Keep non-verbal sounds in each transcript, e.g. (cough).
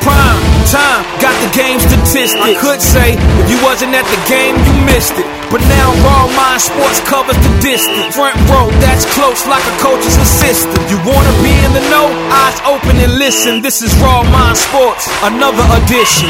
Prime time, got the game statistics. I could say if you wasn't at the game, you missed it. But now Raw Mind Sports covers the distance. Front row, that's close like a coach's assistant. You wanna be in the know? Eyes open and listen. This is Raw Mind Sports, another edition.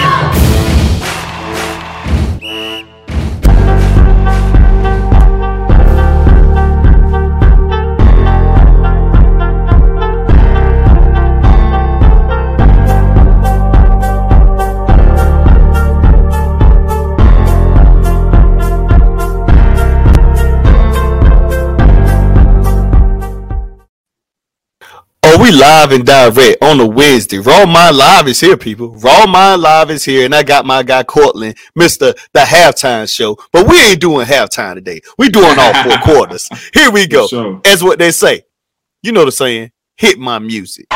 We live and direct on a Wednesday. Raw Mind Live is here, people. Raw Mind Live is here, and I got my guy Cortland, Mister the Halftime Show. But we ain't doing halftime today. We doing all four (laughs) quarters. Here we go. Sure. As what they say. You know the saying. Hit my music.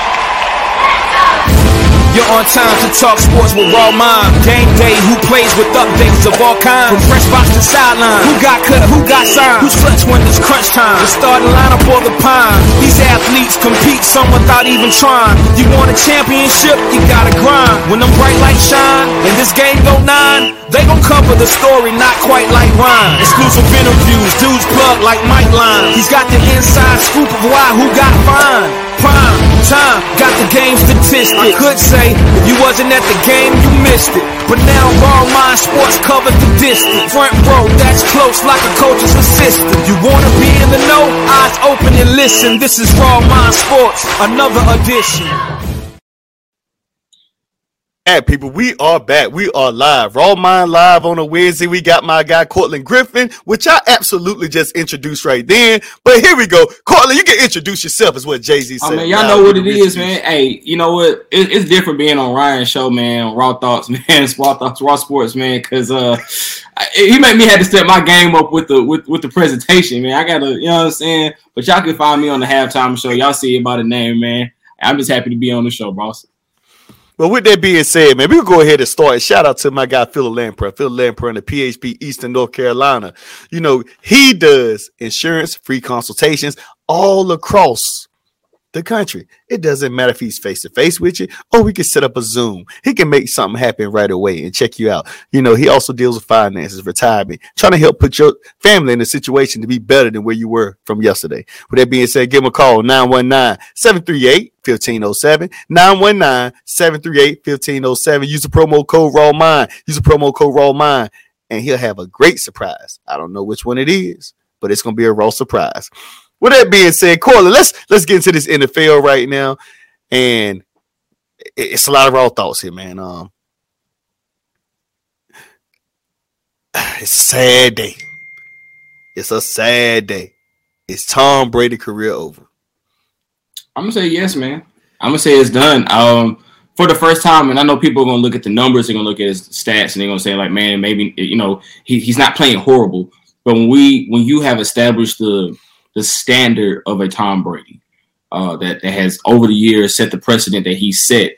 You're on time to talk sports with Raw Mind. Game day, who plays with updates of all kinds. From press box to sideline. Who got cut, who got signed. Who's clutch when it's crunch time. The starting lineup or the pine. These athletes compete some without even trying. You want a championship, you gotta grind. When them bright lights shine and this game go nine, they gon' cover the story, not quite like Ryan. Exclusive interviews, dudes plug like Mike Line. He's got the inside scoop of why who got fined. Prime time, got the game statistics. I could say if you wasn't at the game, you missed it. But now Raw Mind Sports covers the distance. Front row, that's close like a coach's assistant. You wanna be in the know? Eyes open and listen. This is Raw Mind Sports, another edition. People, we are back. We are live. Raw Mind Live on a Wednesday. We got my guy Cortland Griffin, which I absolutely just introduced right then. But here we go. Cortland, you can introduce yourself, is what Jay Z said. I mean, y'all Now, know what it is, man. Hey, you know what? It, it's different being on Ryan's show, man. Raw thoughts, (laughs) man. Raw thoughts, raw sports, man. Because uh, he made me had to step my game up with the with, with the presentation, man. I gotta, you know what I'm saying. But y'all can find me on the halftime show. Y'all see it by the name, man. I'm just happy to be on the show, boss. But with that being said, man, we'll go ahead and start. Shout out to my guy Phil Lamper, Phil Lamper in the PHP Eastern North Carolina. You know, he does insurance, free consultations all across the country. It doesn't matter if he's face to face with you or we can set up a Zoom. He can make something happen right away and check you out. You know, he also deals with finances, retirement, trying to help put your family in a situation to be better than where you were from yesterday. With that being said, give him a call 919 738 1507 919 738 1507. Use the promo code Raw Mind. Use the promo code Raw Mind, and he'll have a great surprise. I don't know which one it is, but it's gonna be a raw surprise. With that being said, Corley, let's let's get into this NFL right now, and it's a lot of raw thoughts here, man. Um, (sighs) it's a sad day. It's a sad day. It's Tom Brady career over. I'm gonna say yes, man. I'm gonna say it's done. Um, for the first time, and I know people are gonna look at the numbers, they're gonna look at his stats, and they're gonna say like, man, maybe you know he, he's not playing horrible. But when we when you have established the the standard of a Tom Brady, uh, that that has over the years set the precedent that he set,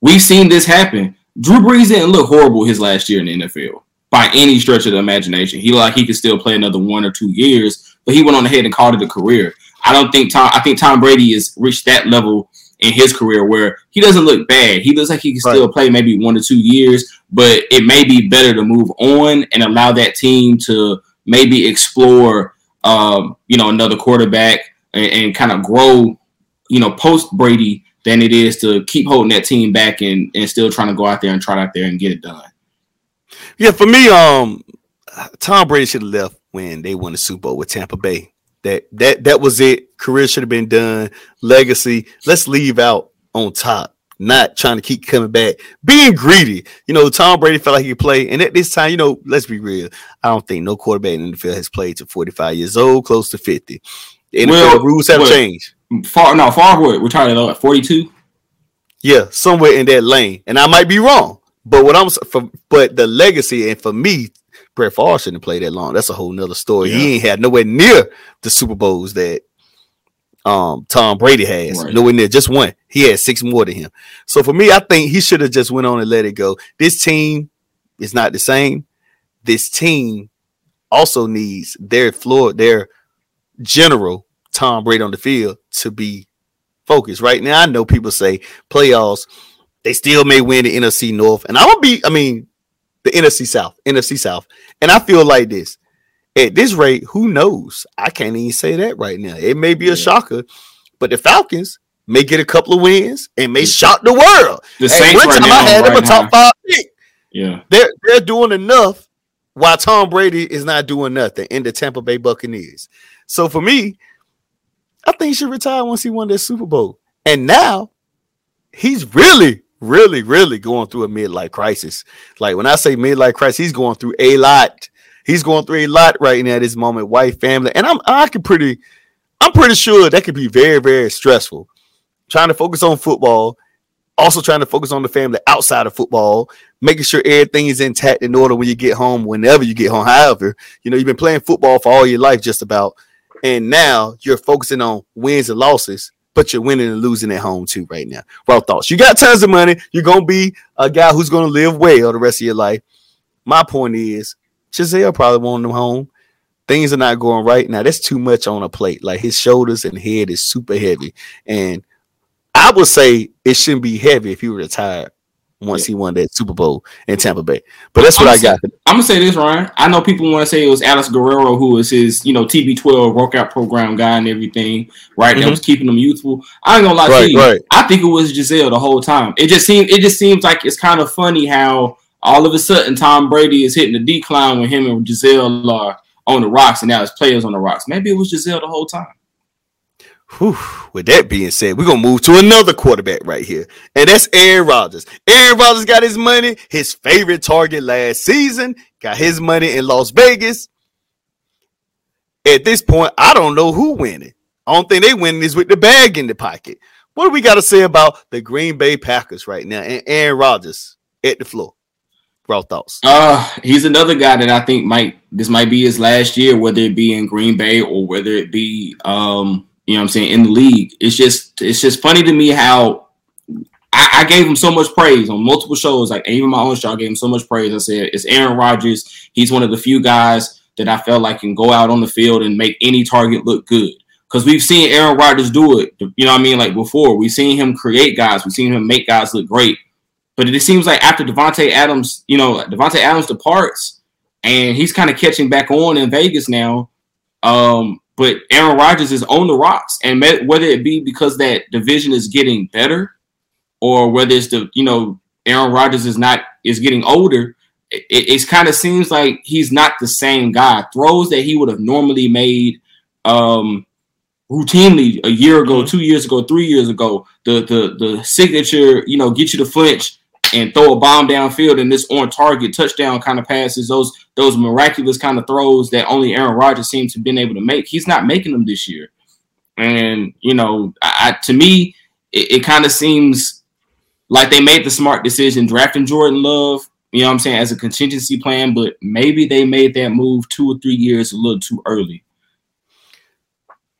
we've seen this happen. Drew Brees didn't look horrible his last year in the NFL by any stretch of the imagination. He like he could still play another one or two years, but he went on ahead and called it a career. I don't think Tom. I think Tom Brady has reached that level in his career where he doesn't look bad. He looks like he can Right. still play maybe one or two years, but it may be better to move on and allow that team to maybe explore, um, you know, another quarterback and, and kind of grow, you know, post Brady than it is to keep holding that team back and, and still trying to go out there and try out there and get it done. Yeah, for me, um, Tom Brady should have left when they won the Super Bowl with Tampa Bay. That that that was it. Career should have been done. Legacy. Let's leave out on top. Not trying to keep coming back, being greedy. You know, Tom Brady felt like he could play, and at this time, you know, let's be real. I don't think no quarterback in the NFL has played to 45 years old, close to 50. The NFL Well, rules have well- changed. Far no, far what retired at forty two. Yeah, somewhere in that lane. And I might be wrong, But what I'm for, but the legacy and for me, Brett Favre shouldn't play that long. That's a whole nother story. Yeah. He ain't had nowhere near the Super Bowls that um Tom Brady has. Right. Nowhere near, just one. He had six more than him. So for me, I think he should have just went on and let it go. This team is not the same. This team also needs their floor, their general Tom Brady on the field to be focused. Right now, I know people say playoffs, they still may win the NFC North, and I would be, I mean, the NFC South, NFC South, and I feel like this at this rate, who knows? I can't even say that right now. It may be a yeah. shocker, but the Falcons may get a couple of wins and may shock the world. The Saints right now, I had right them a top five pick. Yeah, they're they're doing enough while Tom Brady is not doing nothing in the Tampa Bay Buccaneers. So for me, I think he should retire once he won that Super Bowl. And now he's really, really, really going through a midlife crisis. Like when I say midlife crisis, he's going through a lot he's going through a lot right now at this moment, wife, family, and I'm I can pretty, I'm pretty sure that could be very very stressful. Trying to focus on football, also trying to focus on the family outside of football, making sure everything is intact in order when you get home, whenever you get home. However, you know you've been playing football for all your life, just about, and now you're focusing on wins and losses but you're winning and losing at home too right now. Raw thoughts. You got tons of money. You're gonna be a guy who's gonna live well the rest of your life. My point is, Gisele probably want him home. Things are not going right now. That's too much on a plate. Like his shoulders and head is super heavy, and I would say it shouldn't be heavy if he retired once yeah. he won that Super Bowl in Tampa Bay. But that's what I'm I got. Say, I'm gonna say this, Ryan. I know people want to say it was Alex Guerrero who was his, you know, TB12 workout program guy and everything, right? Mm-hmm. That was keeping him youthful. I ain't gonna lie right, to you. Right. I think it was Gisele the whole time. It just seems it just seems like it's kind of funny how all of a sudden Tom Brady is hitting the decline when him and Gisele are on the rocks, and now his players on the rocks. Maybe it was Gisele the whole time. Whew. With that being said, we're gonna move to another quarterback right here, and that's Aaron Rodgers. Aaron Rodgers got his money, his favorite target last season, got his money in Las Vegas. At this point, I don't know who winning. I don't think they winning is with the bag in the pocket. What do we got to say about the Green Bay Packers right now and Aaron Rodgers at the floor? Raw thoughts? Uh, he's another guy that I think might this might be his last year, whether it be in Green Bay or whether it be um, you know what I'm saying, in the league. It's just it's just funny to me how I, I gave him so much praise on multiple shows, like even my own show, I gave him so much praise. I said it's Aaron Rodgers. He's one of the few guys that I felt like can go out on the field and make any target look good. Because we've seen Aaron Rodgers do it, you know what I mean? Like before, we've seen him create guys, we've seen him make guys look great. But it seems like after Davante Adams, you know, Davante Adams departs, and he's kind of catching back on in Vegas now. Um, but Aaron Rodgers is on the rocks, and whether it be because that division is getting better, or whether it's the you know Aaron Rodgers is not is getting older, it, it kind of seems like he's not the same guy. Throws that he would have normally made um, routinely a year ago, mm-hmm. two years ago, three years ago, the the the signature, you know, get you to flinch and throw a bomb downfield and this on target touchdown kind of passes, those those miraculous kind of throws that only Aaron Rodgers seems to have been able to make. He's not making them this year. And, you know, I, to me, it, it kind of seems like they made the smart decision drafting Jordan Love, you know what I'm saying, as a contingency plan, but maybe they made that move two or three years a little too early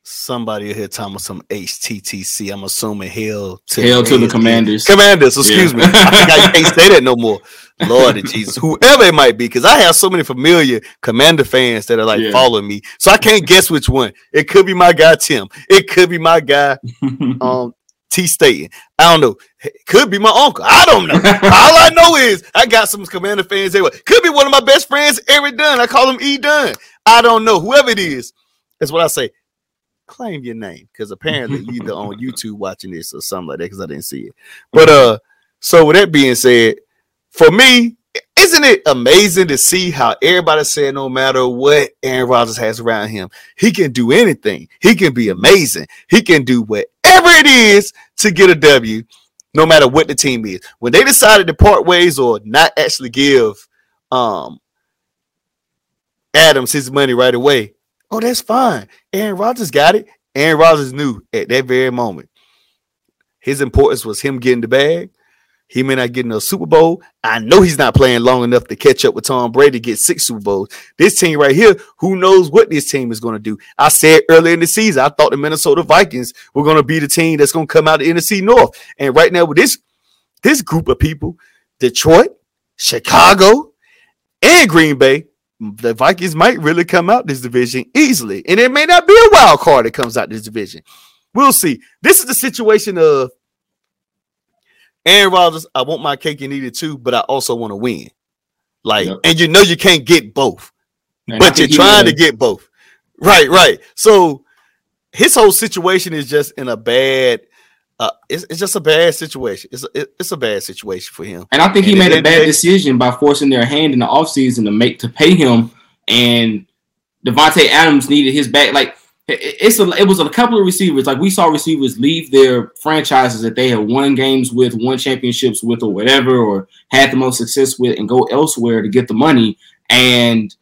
somebody here talking about some HTTC. I'm assuming hell to hell to the commanders. Commanders, excuse yeah. me. I think I (laughs) can't say that no more. Lord Jesus, whoever it might be, because I have so many familiar commander fans that are like yeah. following me. So I can't guess which one. It could be my guy Tim. It could be my guy (laughs) um T Staten. I don't know. It could be my uncle. I don't know. All I know is I got some commander fans there. Could be one of my best friends, Eric Dunn. I call him E Dunn. I don't know. Whoever it is, that's what I say claim your name because apparently you either on (laughs) YouTube watching this or something like that because I didn't see it. But uh, so with that being said, for me, isn't it amazing to see how everybody said no matter what Aaron Rodgers has around him, he can do anything. He can be amazing. He can do whatever it is to get a W, no matter what the team is. When they decided to part ways or not actually give um Adams his money right away, Oh, that's fine. Aaron Rodgers got it. Aaron Rodgers knew at that very moment his importance was him getting the bag. He may not get in a Super Bowl. I know he's not playing long enough to catch up with Tom Brady to get six Super Bowls. This team right here, who knows what this team is going to do? I said earlier in the season, I thought the Minnesota Vikings were going to be the team that's going to come out of the NFC North. And right now, with this this group of people, Detroit, Chicago, and Green Bay, the Vikings might really come out this division easily. And it may not be a wild card that comes out this division. We'll see. This is the situation of Aaron Rodgers, I want my cake and eat it too, but I also want to win. Like, yep. and you know you can't get both, and but you're trying to get both. Right, right. So his whole situation is just in a bad. Uh, it's, it's just a bad situation. It's a, it's a bad situation for him. And I think he and made a bad decision by forcing their hand in the offseason to make to pay him. And Davante Adams needed his back. Like it's a it was a couple of receivers like we saw receivers leave their franchises that they had won games with, won championships with, or whatever, or had the most success with, and go elsewhere to get the money. And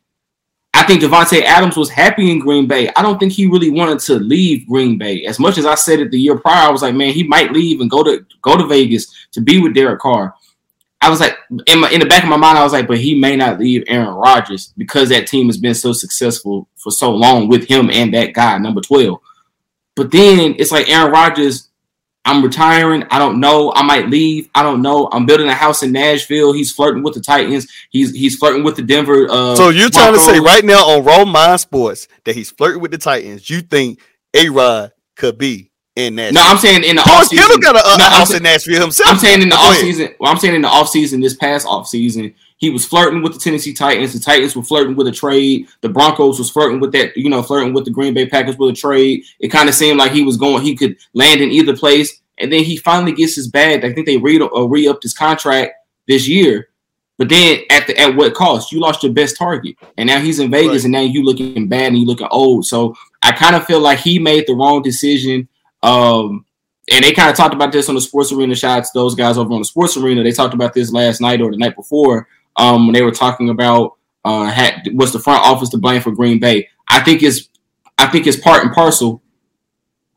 I think Davante Adams was happy in Green Bay. I don't think he really wanted to leave Green Bay. As much as I said it the year prior, I was like, man, he might leave and go to go to Vegas to be with Derek Carr. I was like, in my in the back of my mind, I was like, but he may not leave Aaron Rodgers because that team has been so successful for so long with him and that guy, number 12. But then it's like Aaron Rodgers, I'm retiring. I don't know. I might leave. I don't know. I'm building a house in Nashville. He's flirting with the Titans. He's he's flirting with the Denver. Uh, so you're trying Broncos. to say right now on Raw Mind Sports that he's flirting with the Titans. You think A Rod could be in Nashville. No, I'm saying in the off season. got a no, house in Nashville himself. I'm saying in the off season. Well, I'm saying in the off season, this past off season, he was flirting with the Tennessee Titans. The Titans were flirting with a trade. The Broncos was flirting with that, you know, flirting with the Green Bay Packers with a trade. It kind of seemed like he was going, he could land in either place. And then he finally gets his bag. I think they re uh, upped his contract this year. But then at the at what cost? You lost your best target, and now he's in Vegas, right. and now you looking bad and you looking old. So I kind of feel like he made the wrong decision um, and they kind of talked about this on the Sports Arena shots. Those guys over on the Sports Arena, they talked about this last night or the night before. Um, when they were talking about uh, had, was the front office to blame for Green Bay? I think it's I think it's part and parcel.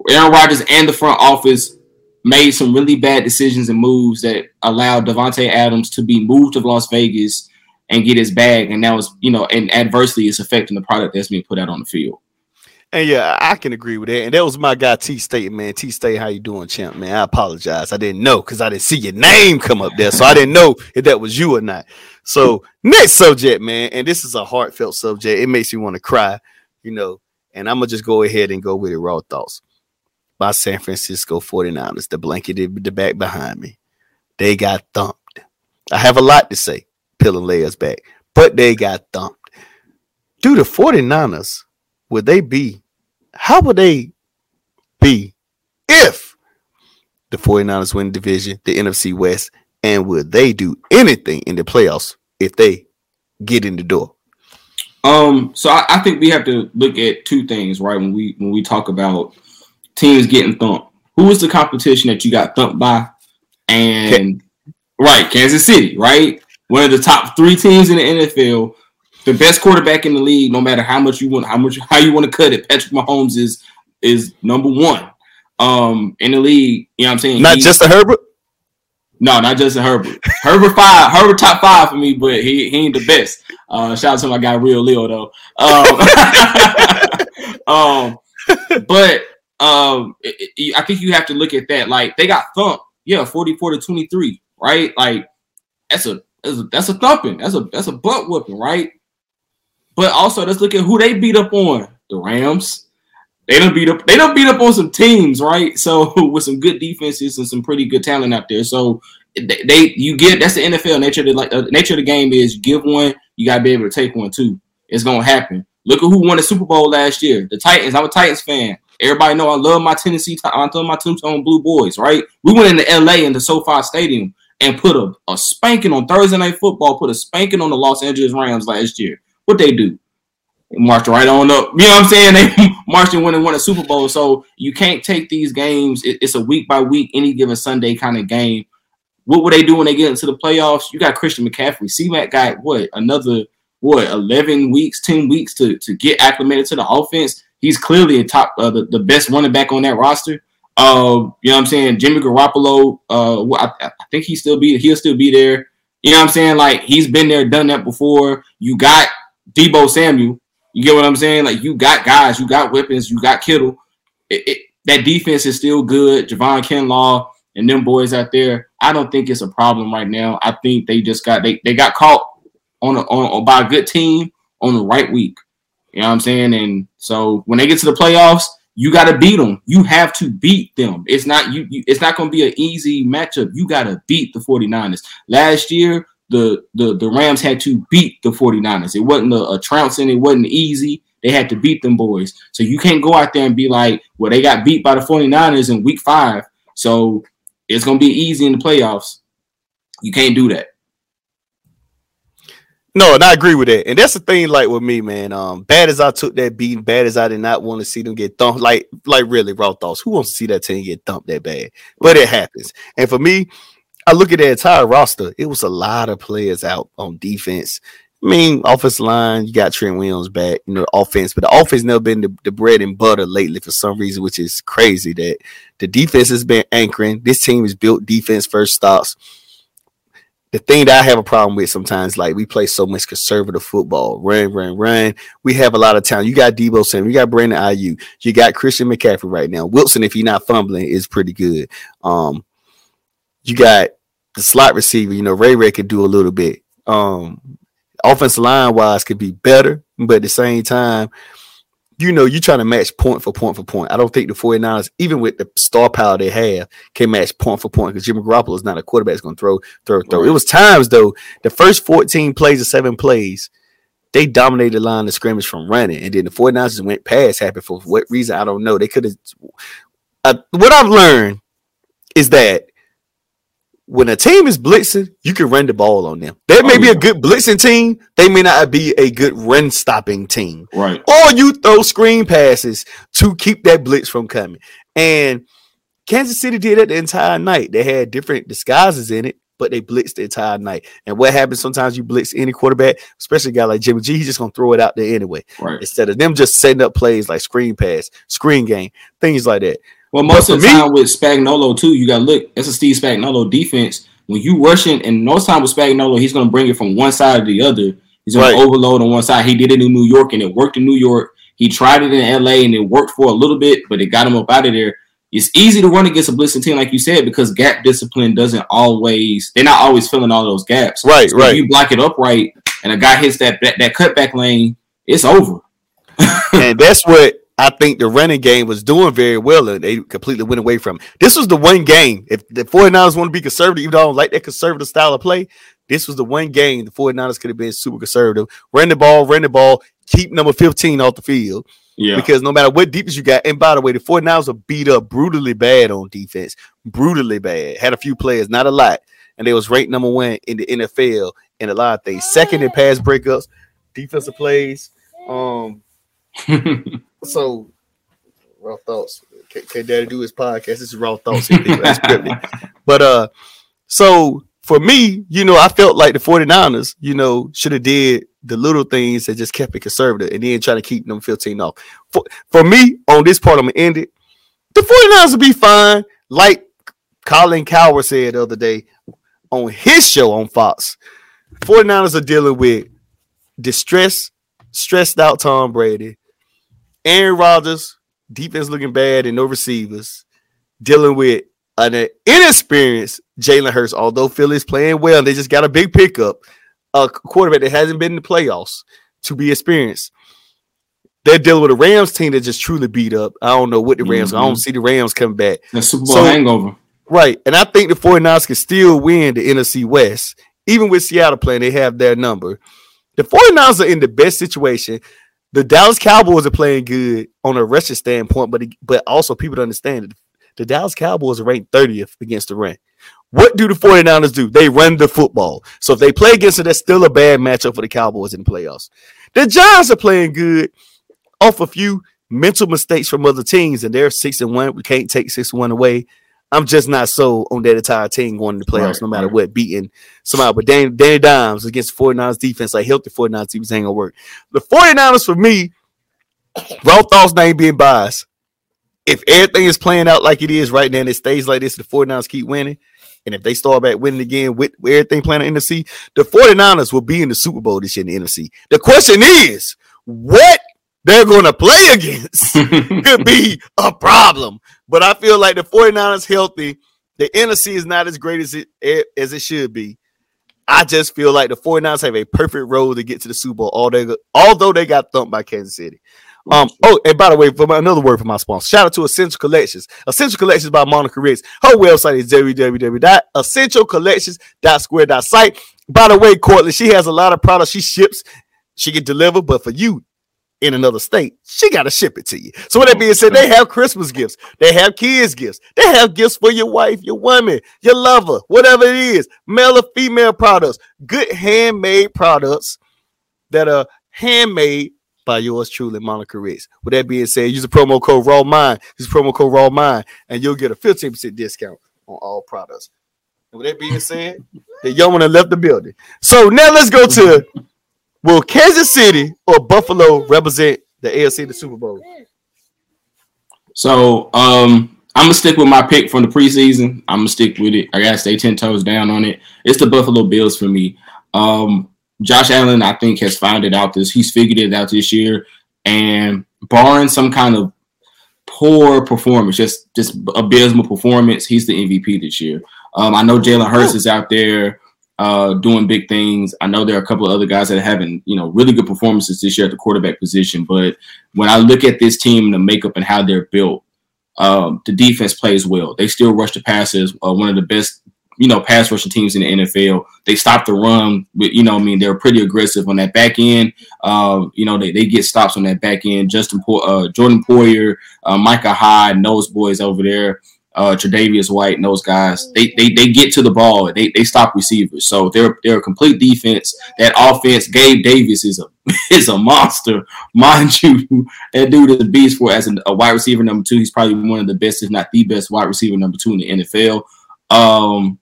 Aaron Rodgers and the front office made some really bad decisions and moves that allowed Davante Adams to be moved to Las Vegas and get his bag, and now it's you know, and adversely it's affecting the product that's being put out on the field. And yeah, I can agree with that. And that was my guy T State, man. T State, how you doing, champ? Man, I apologize. I didn't know because I didn't see your name come up there. So I didn't know if that was you or not. So next subject, man, and this is a heartfelt subject. It makes me want to cry, you know. And I'm gonna just go ahead and go with it. Raw thoughts by San Francisco 49ers, the blanketed the back behind me. They got thumped. I have a lot to say, peeling layers back, but they got thumped. Do the 49ers would they be? How would they be if the 49ers win the division, the NFC West, and would they do anything in the playoffs if they get in the door? Um, so I, I think we have to look at two things, right? When we when we talk about teams getting thumped, who is the competition that you got thumped by? And right, Kansas City, right? One of the top three teams in the NFL the best quarterback in the league, no matter how much you want, how much (laughs) how you want to cut it. Patrick Mahomes is is number one um in the league. You know what I'm saying? Not just a Herbert. No, not just a Herbert. (laughs) Herbert five, Herbert top five for me, but he, he ain't the best. Uh, shout out to my guy Real Leo though. Um, (laughs) um but um, it, it, I think you have to look at that. Like they got thumped, yeah, 44 to 23, right? Like that's a that's a, that's a thumping. That's a that's a butt whooping, right? But also, let's look at who they beat up on. The Rams. They don't beat up. They don't beat up on some teams, right? So (laughs) with some good defenses and some pretty good talent out there. So they, they you get that's the NFL nature. The like uh, nature of the game is give one, you gotta be able to take one too. It's gonna happen. Look at who won the Super Bowl last year. The Titans. I'm a Titans fan. Everybody know I love my Tennessee. I love my Tombstone Blue Boys. Right? We went into LA in the SoFi Stadium and put a, a spanking on Thursday Night Football. Put a spanking on the Los Angeles Rams last year. What they do? They marched right on up. You know what I'm saying? (laughs) They marched and went and won a Super Bowl. So you can't take these games. It's a week by week, any given Sunday kind of game. What would they do when they get into the playoffs? You got Christian McCaffrey. See that guy, what, another, what, 11 weeks, 10 weeks to, to get acclimated to the offense. He's clearly a top, uh, the, the best running back on that roster. Uh, you know what I'm saying? Jimmy Garoppolo, uh, I, I think he still be he'll still be there. You know what I'm saying? Like he's been there, done that before. You got Deebo Samuel. You get what I'm saying? Like you got guys, you got weapons, you got Kittle. It, it, that defense is still good. Javon Kinlaw and them boys out there. I don't think it's a problem right now. I think they just got they, they got caught on, a, on by a good team on the right week. You know what I'm saying? And so when they get to the playoffs, you got to beat them. You have to beat them. It's not you, you it's not going to be an easy matchup. You got to beat the 49ers. Last year, the, the the Rams had to beat the 49ers. It wasn't a, a trouncing, it wasn't easy. They had to beat them boys. So you can't go out there and be like, well, they got beat by the 49ers in week five. So it's going to be easy in the playoffs. You can't do that. No, and I agree with that. And that's the thing, like with me, man. Um, bad as I took that beating, bad as I did not want to see them get thumped. Like, like really, raw thoughts. Who wants to see that team get thumped that bad? But it happens. And for me, I look at the entire roster. It was a lot of players out on defense. I mean, offensive line, you got Trent Williams back, you know, offense, but the offense never been the, the bread and butter lately for some reason, which is crazy that the defense has been anchoring. This team is built defense first stops the thing that I have a problem with sometimes, like we play so much conservative football, run, run, run. We have a lot of talent. You got Deebo Samuel, you got Brandon Aiyuk, you got Christian McCaffrey right now. Wilson, if he's not fumbling, is pretty good. Um, you got the slot receiver. You know, Ray Ray could do a little bit. Um, offensive line wise could be better, but at the same time, you know, you're trying to match point for point for point. I don't think the 49ers, even with the star power they have, can match point for point because Jimmy Garoppolo is not a quarterback that's going to throw, throw, throw. Right. It was times, though, the first 14 plays or seven plays, they dominated the line of scrimmage from running. And then the 49ers went past happy for what reason, I don't know. They could have. Uh, what I've learned is that when a team is blitzing, you can run the ball on them. They may oh, be yeah. a good blitzing team. They may not be a good run stopping team. Right. Or you throw screen passes to keep that blitz from coming. And Kansas City did it the entire night. They had different disguises in it, but they blitzed the entire night. And what happens sometimes you blitz any quarterback, especially a guy like Jimmy G, he's just gonna throw it out there anyway. Right. Instead of them just setting up plays like screen pass, screen game, things like that. Well, most of the me, time with Spagnuolo too, you got to look. That's a Steve Spagnuolo defense. When you rushing, and most time with Spagnuolo, he's going to bring it from one side to the other. He's going right. to overload on one side. He did it in New York, and it worked in New York. He tried it in LA, and it worked for a little bit, but it got him up out of there. It's easy to run against a blitzing team, like you said, because gap discipline doesn't always. They're not always filling all those gaps. Right, so right. You block it up right, and a guy hits that that, that cutback lane, it's over. (laughs) and that's what I think the running game was doing very well and they completely went away from it. This was the one game. If the 49ers want to be conservative, even though I don't like that conservative style of play, this was the one game the 49ers could have been super conservative. Run the ball, run the ball, keep number 15 off the field. Yeah. Because no matter what defense you got, and by the way, the 49ers are beat up brutally bad on defense. Brutally bad. Had a few players, not a lot. And they was ranked number one in the NFL in a lot of things. Second in pass breakups, defensive plays. Um (laughs) so raw thoughts. Can, Daddy do his podcast? This is raw thoughts. but uh, so for me, you know, I felt like the 49ers, you know, should have did the little things that just kept it conservative and then try to keep them 15 off. For, for me, on this part, I'm gonna end it. The 49ers will be fine. Like Colin Cowherd said the other day on his show on Fox. 49ers are dealing with distress, stressed out Tom Brady, Aaron Rodgers, defense looking bad and no receivers, dealing with an inexperienced Jalen Hurts. Although Philly's playing well, they just got a big pickup, a quarterback that hasn't been in the playoffs to be experienced. They're dealing with a Rams team that just truly beat up. I don't know what the Rams. Mm-hmm. I don't see the Rams coming back. The Super Bowl so, hangover. Right. And I think the 49ers can still win the NFC West. Even with Seattle playing, they have their number. The 49ers are in the best situation the Dallas Cowboys are playing good on a rushing standpoint, but but also people to understand it. The Dallas Cowboys are ranked 30th against the run. What do the 49ers do? They run the football. So if they play against it, that's still a bad matchup for the Cowboys in the playoffs. The Giants are playing good off a few mental mistakes from other teams, and they're six and one. We can't take six and one away. I'm just not so on that entire team going to the playoffs, right, no matter right. what, beating somehow. But Danny, Danny Dimes against the 49ers defense, like healthy 49ers defense ain't gonna work. The 49ers for me, raw thoughts ain't being biased. if everything is playing out like it is right now and it stays like this, the 49ers keep winning. And if they start back winning again with, with everything playing in the NFC, the 49ers will be in the Super Bowl this year in the NFC. The question is, what they're going to play against (laughs) could be a problem. But I feel like the 49ers healthy. The NFC is not as great as it as it should be. I just feel like the 49ers have a perfect road to get to the Super Bowl, although, although they got thumped by Kansas City. Um, oh, and by the way, for my, another word for my sponsor, shout out to Essential Collections. Essential Collections by Monica Ritz. Her website is www.essentialcollections.square.site. By the way, Courtland, she has a lot of products she ships, she can deliver, but for you, in another state, she got to ship it to you. So, with that being said, they have Christmas gifts, they have kids' gifts, they have gifts for your wife, your woman, your lover, whatever it is, male or female products, good handmade products that are handmade by yours truly, Monica Ritz. With that being said, use the promo code Raw Mind, use promo code Raw Mind, and you'll get a 15% discount on all products. And with that being said, (laughs) the young one left the building. So now let's go to Will Kansas City or Buffalo represent the AFC the Super Bowl? So um, I'm gonna stick with my pick from the preseason. I'm gonna stick with it. I gotta stay ten toes down on it. It's the Buffalo Bills for me. Um, Josh Allen, I think, has found it out this. He's figured it out this year, and barring some kind of poor performance, just just abysmal performance, he's the MVP this year. Um, I know Jalen Hurts is out there uh, doing big things. I know there are a couple of other guys that are having, you know, really good performances this year at the quarterback position. But when I look at this team, the makeup and how they're built, um, the defense plays well. They still rush the passes. Uh, one of the best, you know, pass rushing teams in the NFL. They stop the run. With, you know, I mean, they're pretty aggressive on that back end. Uh, you know, they, they get stops on that back end. Justin, po- uh, Jordan Poyer, uh, Micah Hyde, those boys over there uh, Tre'Davious White and those guys, they, they they get to the ball. They they stop receivers. So they're they're a complete defense. That offense, Gabe Davis is a (laughs) is a monster, (laughs) mind you. That dude is a beast for as a, wide receiver number two. He's probably one of the best, if not the best, wide receiver number two in the NFL. Um,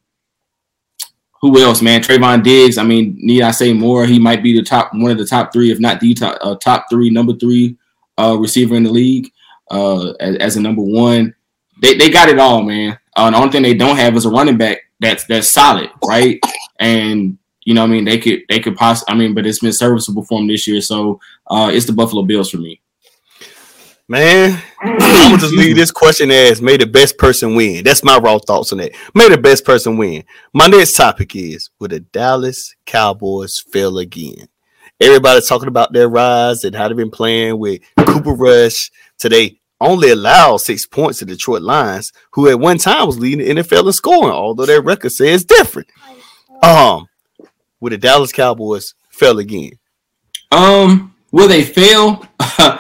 who else, man? Trevon Diggs. I mean, need I say more? He might be the top, one of the top three, if not the top, uh, top three, number three uh, receiver in the league uh, as, as a number one they, they got it all, man. Uh, the only thing they don't have is a running back that's that's solid, right? And you know, I mean, they could they could possibly. I mean, but it's been serviceable for them this year, so uh, it's the Buffalo Bills for me. Man, I'm gonna just leave this question as may the best person win. That's my raw thoughts on that. May the best person win. My next topic is will the Dallas Cowboys fail again? Everybody's talking about their rise and how they've been playing with Cooper Rush today only allowed six points to Detroit Lions, who at one time was leading the NFL in scoring, although their record says different. Um, with the Dallas Cowboys fell again. Um, will they fail? (laughs)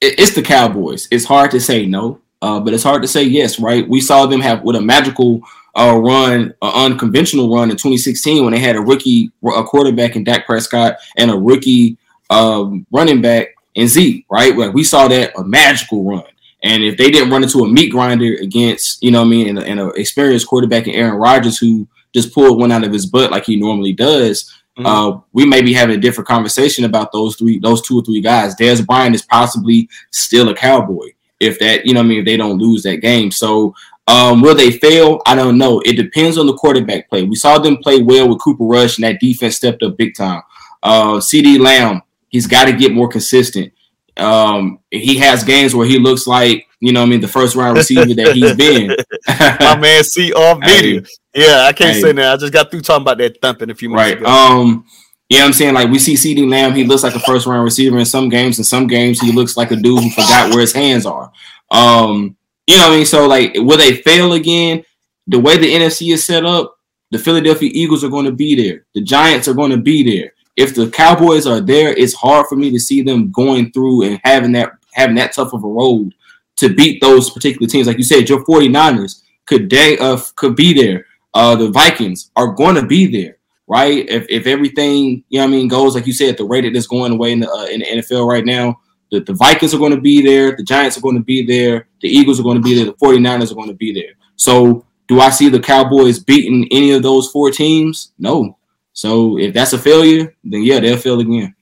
it's the Cowboys. It's hard to say no, uh, but it's hard to say yes, right? We saw them have with a magical uh, run, an unconventional run in 2016 when they had a rookie a quarterback in Dak Prescott and a rookie um, running back and Zeke, right? Like we saw that a magical run. And if they didn't run into a meat grinder against, you know I mean, and an experienced quarterback in Aaron Rodgers who just pulled one out of his butt like he normally does, mm-hmm. uh, we may be having a different conversation about those three, those two or three guys. Dez Bryant is possibly still a cowboy if that, you know I mean, if they don't lose that game. So um, will they fail? I don't know. It depends on the quarterback play. We saw them play well with Cooper Rush, and that defense stepped up big time. Uh, CeeDee Lamb He's got to get more consistent. Um, he has games where he looks like you know, I mean, the first round receiver that he's been. (laughs) My man, see off video. Hey, yeah, I can't hey, say that. I just got through talking about that thumping a few minutes right. ago. Um, you know what I'm saying? Like we see CeeDee Lamb, he looks like a first round receiver in some games. In some games, he looks like a dude who forgot where his hands are. Um, you know what I mean? So like, will they fail again? The way the NFC is set up, the Philadelphia Eagles are going to be there. The Giants are going to be there if the Cowboys are there, it's hard for me to see them going through and having that having that tough of a road to beat those particular teams. Like you said, your 49ers could they uh, could be there. Uh, the Vikings are going to be there, right? If, if everything you know, I mean, goes like you said, the rate that is going away in the uh, in the NFL right now, the, the Vikings are going to be there, the Giants are going to be there, the Eagles are going to be there, the 49ers are going to be there. So, do I see the Cowboys beating any of those four teams? No, so if that's a failure, then yeah, they'll fail again.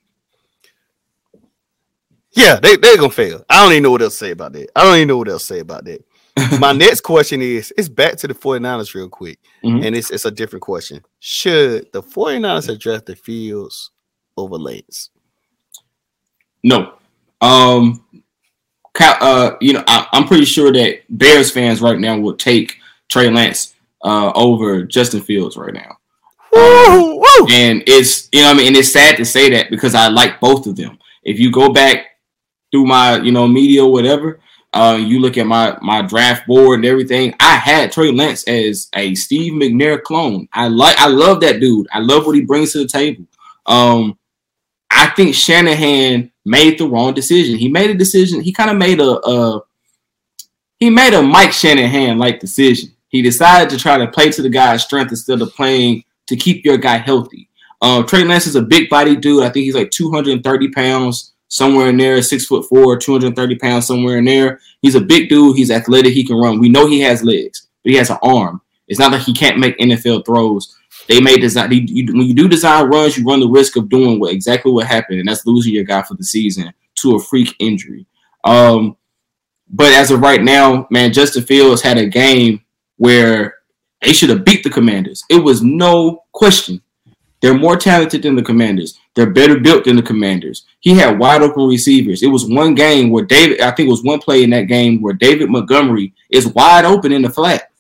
Yeah, they they're gonna fail. I don't even know what else to say about that. I don't even know what else to say about that. (laughs) My next question is it's back to the 49ers real quick. Mhm. And it's it's a different question. Should the 49ers address the Fields over Lance? No. Um, uh, you know, I, I'm pretty sure that Bears fans right now will take Trey Lance uh, over Justin Fields right now. And it's you know I mean, and it's sad to say that because I like both of them. If you go back through my you know media or whatever, uh, you look at my my draft board and everything. I had Trey Lance as a Steve McNair clone. I like I love that dude. I love what he brings to the table. Um, I think Shanahan made the wrong decision. He made a decision. He kind of made a, a he made a Mike Shanahan like decision. He decided to try to play to the guy's strength instead of playing to keep your guy healthy. Um, Trey Lance is a big body dude. I think he's like 230 pounds, somewhere in there, six foot four, 230 pounds, somewhere in there. He's a big dude. He's athletic. He can run. We know he has legs, but he has an arm. It's not like he can't make NFL throws. They may design you, you- when you do design runs, you run the risk of doing what exactly what happened, and that's losing your guy for the season to a freak injury. Um, but as of right now, man, Justin Fields had a game where they should have beat the Commanders. It was no question. They're more talented than the Commanders. They're better built than the Commanders. He had wide open receivers. It was one game where David, I think it was one play in that game where David Montgomery is wide open in the flat.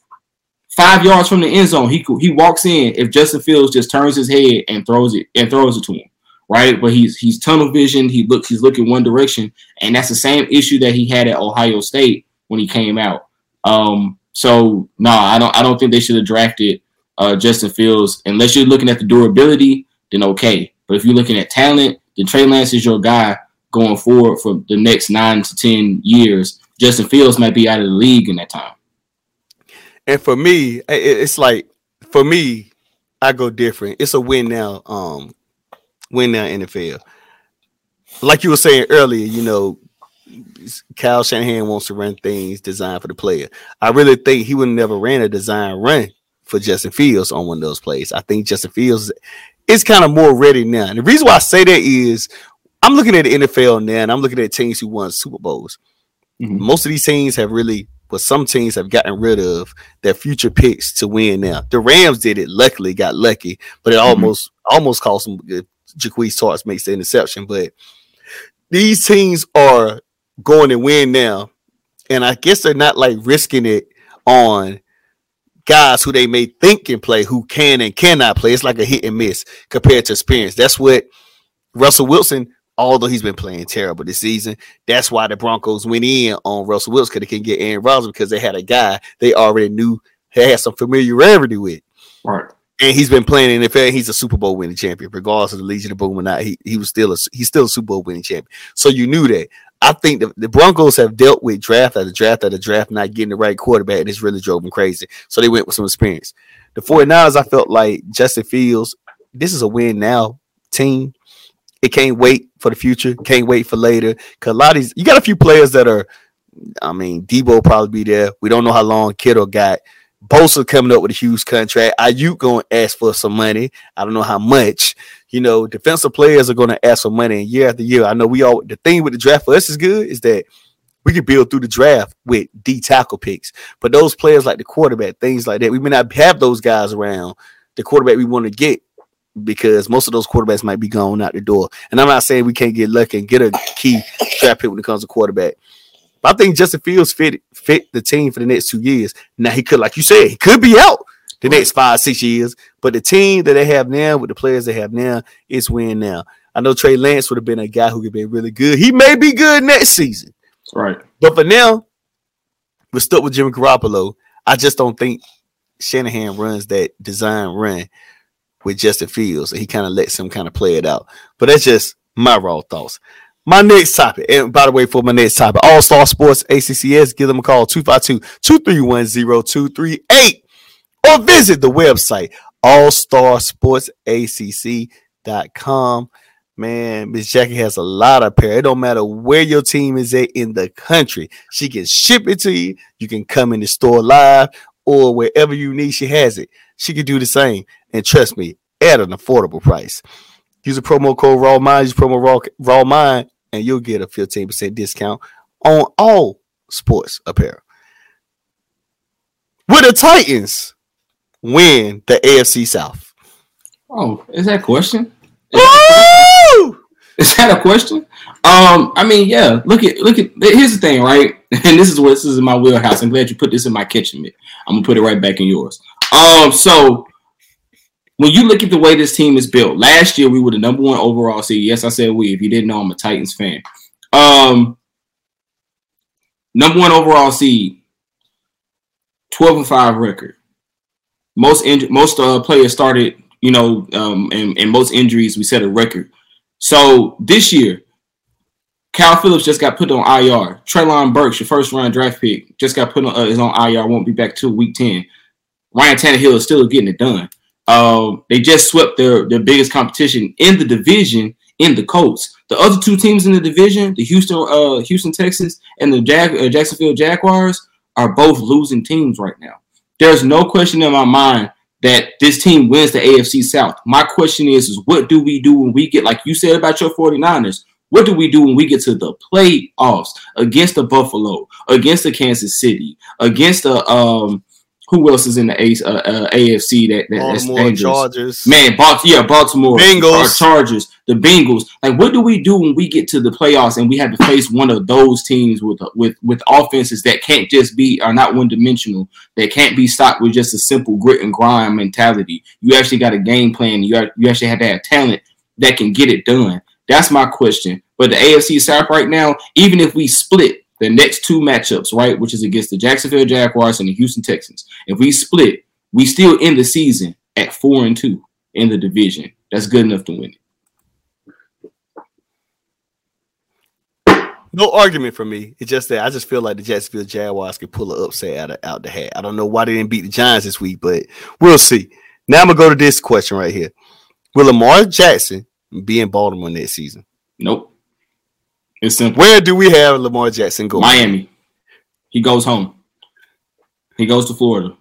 Five yards from the end zone. He he walks in if Justin Fields just turns his head and throws it and throws it to him. Right? But he's he's tunnel vision. He looks he's looking one direction. And that's the same issue that he had at Ohio State when he came out. Um, so no, I don't I don't think they should have drafted uh, Justin Fields unless you're looking at the durability. Then okay, but if you're looking at talent, then Trey Lance is your guy going forward for the next nine to ten years. Justin Fields might be out of the league in that time. And for me, it's like for me, I go different. It's a win now, um, win now NFL. Like you were saying earlier, you know, Kyle Shanahan wants to run things designed for the player. I really think he would never ran a design run for Justin Fields on one of those plays. I think Justin Fields is kind of more ready now. And the reason why I say that is I'm looking at the NFL now and I'm looking at teams who won Super Bowls. Mhm. Most of these teams have really, but some teams have gotten rid of their future picks to win now. The Rams did it, luckily got lucky, but it almost almost cost them uh, Jaquez Tarts makes the interception. But these teams are going to win now. And I guess they're not like risking it on guys who they may think can play, who can and cannot play. It's like a hit and miss compared to experience. That's what Russell Wilson, although he's been playing terrible this season, that's why the Broncos went in on Russell Wilson because they can get Aaron Rodgers because they had a guy they already knew had some familiarity with. Right. And he's been playing in the NFL. He's a Super Bowl winning champion, regardless of the Legion of Boom or not. He he was still a he's still a Super Bowl winning champion. So you knew that. I think the, the Broncos have dealt with draft after draft after draft, not getting the right quarterback, and it's really drove them crazy. So they went with some experience. The 49ers, I felt like Justin Fields, this is a win now team. It can't wait for the future, can't wait for later. Cause a lot of these, you got a few players that are, I mean, Deebo probably be there. We don't know how long Kittle got. Bosa coming up with a huge contract. Aiyuk going to ask for some money. I don't know how much. You know, defensive players are going to ask for money year after year. I know we all the thing with the draft for us is good is that we can build through the draft with D tackle picks. But those players like the quarterback, things like that, we may not have those guys around the quarterback we want to get because most of those quarterbacks might be gone out the door. And I'm not saying we can't get lucky and get a key draft pick when it comes to quarterback. But I think Justin Fields fit fit the team for the next two years. Now he could, like you said, he could be out the next five, six years. But the team that they have now, with the players they have now, is win now. I know Trey Lance would have been a guy who could be really good. He may be good next season. Right. But for now, we're stuck with Jimmy Garoppolo. I just don't think Shanahan runs that design run with Justin Fields. He kind of lets him kind of play it out. But that's just my raw thoughts. My next topic, and by the way, for my next topic, All Star Sports ACCS, give them a call 252 231 0238 or visit the website allstarsportsacc.com. Man, Miss Jackie has a lot of pair. It don't matter where your team is at in the country. She can ship it to you. You can come in the store live or wherever you need. She has it. She can do the same. And trust me, at an affordable price. Use a promo code Raw Mind. Use promo Raw, Raw Mind. and you'll get a 15% discount on all sports apparel. Will the Titans win the AFC South? Oh, is that a question? Woo! (laughs) Is that a question? Um, I mean, yeah. Look at look at. Here's the thing, right? (laughs) And this is what this is in my wheelhouse. I'm glad you put this in my kitchen. Mitt. I'm gonna put it right back in yours. Um, so when you look at the way this team is built, last year we were the number one overall seed. Yes, I said we. If you didn't know, I'm a Titans fan. Um, number one overall seed, 12 and 5 record. Most inj- most uh, players started, you know, um, and, and most injuries we set a record. So this year, Cal Phillips just got put on IR. Treylon Burks, your first round draft pick, just got put on uh, is on IR. Won't be back till week ten. Ryan Tannehill is still getting it done. Um, they just swept their their biggest competition in the division in the Colts. The other two teams in the division, the Houston uh, Houston Texans and the Jag- uh, Jacksonville Jaguars, are both losing teams right now. There's no question in my mind that this team wins the AFC South. My question is, is what do we do when we get, like you said about your 49ers, what do we do when we get to the playoffs against the Buffalo, against the Kansas City, against the um who else is in the A, uh, uh, AFC that, that that's dangerous? Chargers. Man, Balt- yeah, Baltimore, Bengals. Chargers, the Bengals. Like, what do we do when we get to the playoffs and we have to face one of those teams with with with offenses that can't just be are not one dimensional, that can't be stopped with just a simple grit and grind mentality. You actually got a game plan. You are, you actually have to have talent that can get it done. That's my question. But the AFC South right now, even if we split the next two matchups, right, which is against the Jacksonville Jaguars and the Houston Texans, if we split, we still end the season at four and two in the division. That's good enough to win it. No argument for me. It's just that I just feel like the Jacksonville Jaguars could pull an upset out of, out the hat. I don't know why they didn't beat the Giants this week, but we'll see. Now I'm gonna go to this question right here: Will Lamar Jackson be in Baltimore next season? Nope. It's simple. Where do we have Lamar Jackson going? Miami. He goes home. He goes to Florida.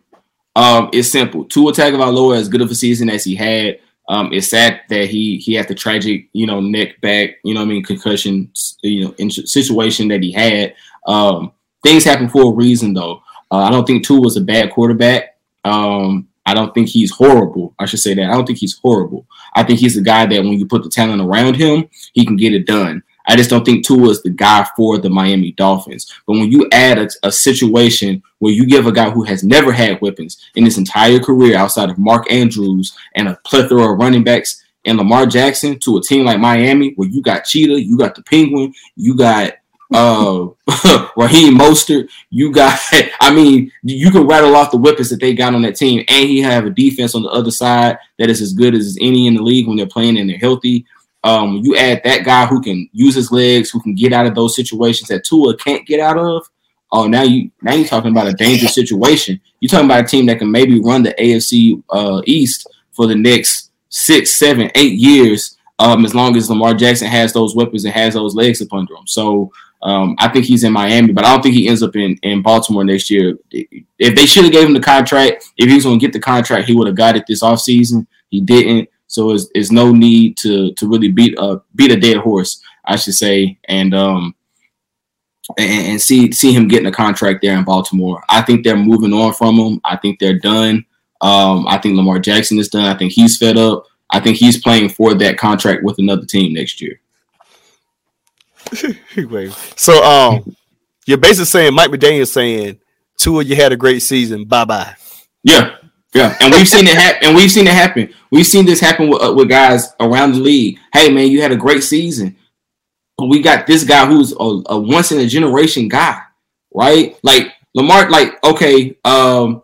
Um, it's simple. Tua Tagovailoa, as good of a season as he had, um, it's sad that he he had the tragic, you know, neck back, you know, I mean, concussion, you know, in situation that he had. Um, things happen for a reason, though. Uh, I don't think Tua was a bad quarterback. Um, I don't think he's horrible. I should say that. I don't think he's horrible. I think he's a guy that when you put the talent around him, he can get it done. I just don't think Tua is the guy for the Miami Dolphins. But when you add a, a, situation where you give a guy who has never had weapons in his entire career outside of Mark Andrews and a plethora of running backs and Lamar Jackson to a team like Miami where you got Cheetah, you got the Penguin, you got uh (laughs) Raheem Mostert, you got (laughs) I mean, you can rattle off the weapons that they got on that team, and he have a defense on the other side that is as good as any in the league when they're playing and they're healthy. Um, you add that guy who can use his legs, who can get out of those situations that Tua can't get out of. Oh, now you now you're talking about a dangerous situation. You're talking about a team that can maybe run the AFC uh, East for the next six, seven, eight years, um, as long as Lamar Jackson has those weapons and has those legs up under him. So um, I think he's in Miami, but I don't think he ends up in, in Baltimore next year. If they should have gave him the contract, if he was going to get the contract, he would have got it this offseason. He didn't. So it's, it's no need to to really beat a beat a dead horse, I should say, and um and, and see see him getting a contract there in Baltimore. I think they're moving on from him. I think they're done. Um, I think Lamar Jackson is done. I think he's fed up. I think he's playing for that contract with another team next year. (laughs) Wait. So um you're basically saying Mike McDaniel saying Tua, you had a great season. Bye bye. Yeah, yeah, and we've seen it happen. And we've seen it happen. We've seen this happen with, uh, with guys around the league. Hey, man, you had a great season, but we got this guy who's a, a once in a generation guy, right? Like Lamar. Like, okay, um,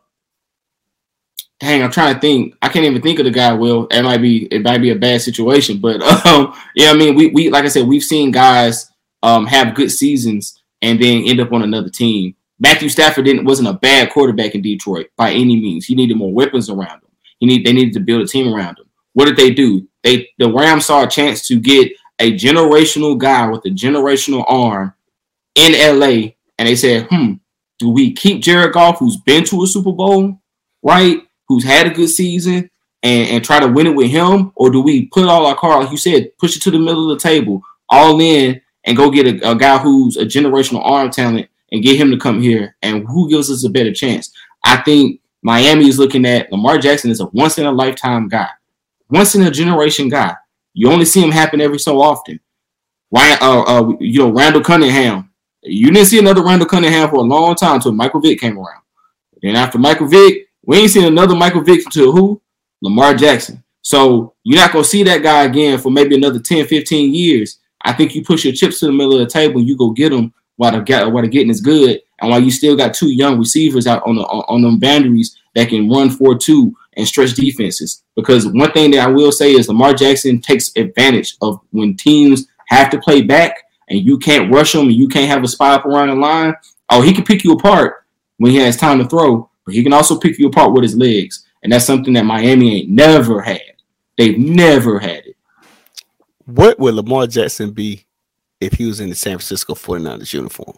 dang, I'm trying to think. I can't even think of the guy. Will it might be it might be a bad situation, but (laughs) um, yeah, I mean, we we like I said, we've seen guys um have good seasons and then end up on another team. Matthew Stafford didn't wasn't a bad quarterback in Detroit by any means. He needed more weapons around him. He need they needed to build a team around him. What did they do? They the Rams saw a chance to get a generational guy with a generational arm in LA, and they said, "Hmm, do we keep Jared Goff, who's been to a Super Bowl, right? Who's had a good season, and, and try to win it with him, or do we put all our cards, like you said, push it to the middle of the table, all in, and go get a, a guy who's a generational arm talent and get him to come here? And who gives us a better chance? I think Miami is looking at Lamar Jackson as a once in a lifetime guy, once in a generation guy. You only see him happen every so often. Why, uh, uh, you know, Randall Cunningham. You didn't see another Randall Cunningham for a long time until Michael Vick came around. Then after Michael Vick, we ain't seen another Michael Vick until who? Lamar Jackson. So you're not gonna see that guy again for maybe another 10, 15 years. I think you push your chips to the middle of the table and you go get them while the while the getting is good, and while you still got two young receivers out on the on them boundaries that can run for two and stretch defenses. Because one thing that I will say is Lamar Jackson takes advantage of when teams have to play back and you can't rush them and you can't have a spy up around the line. Oh, he can pick you apart when he has time to throw, but he can also pick you apart with his legs. And that's something that Miami ain't never had. They've never had it. What would Lamar Jackson be if he was in the San Francisco 49ers uniform?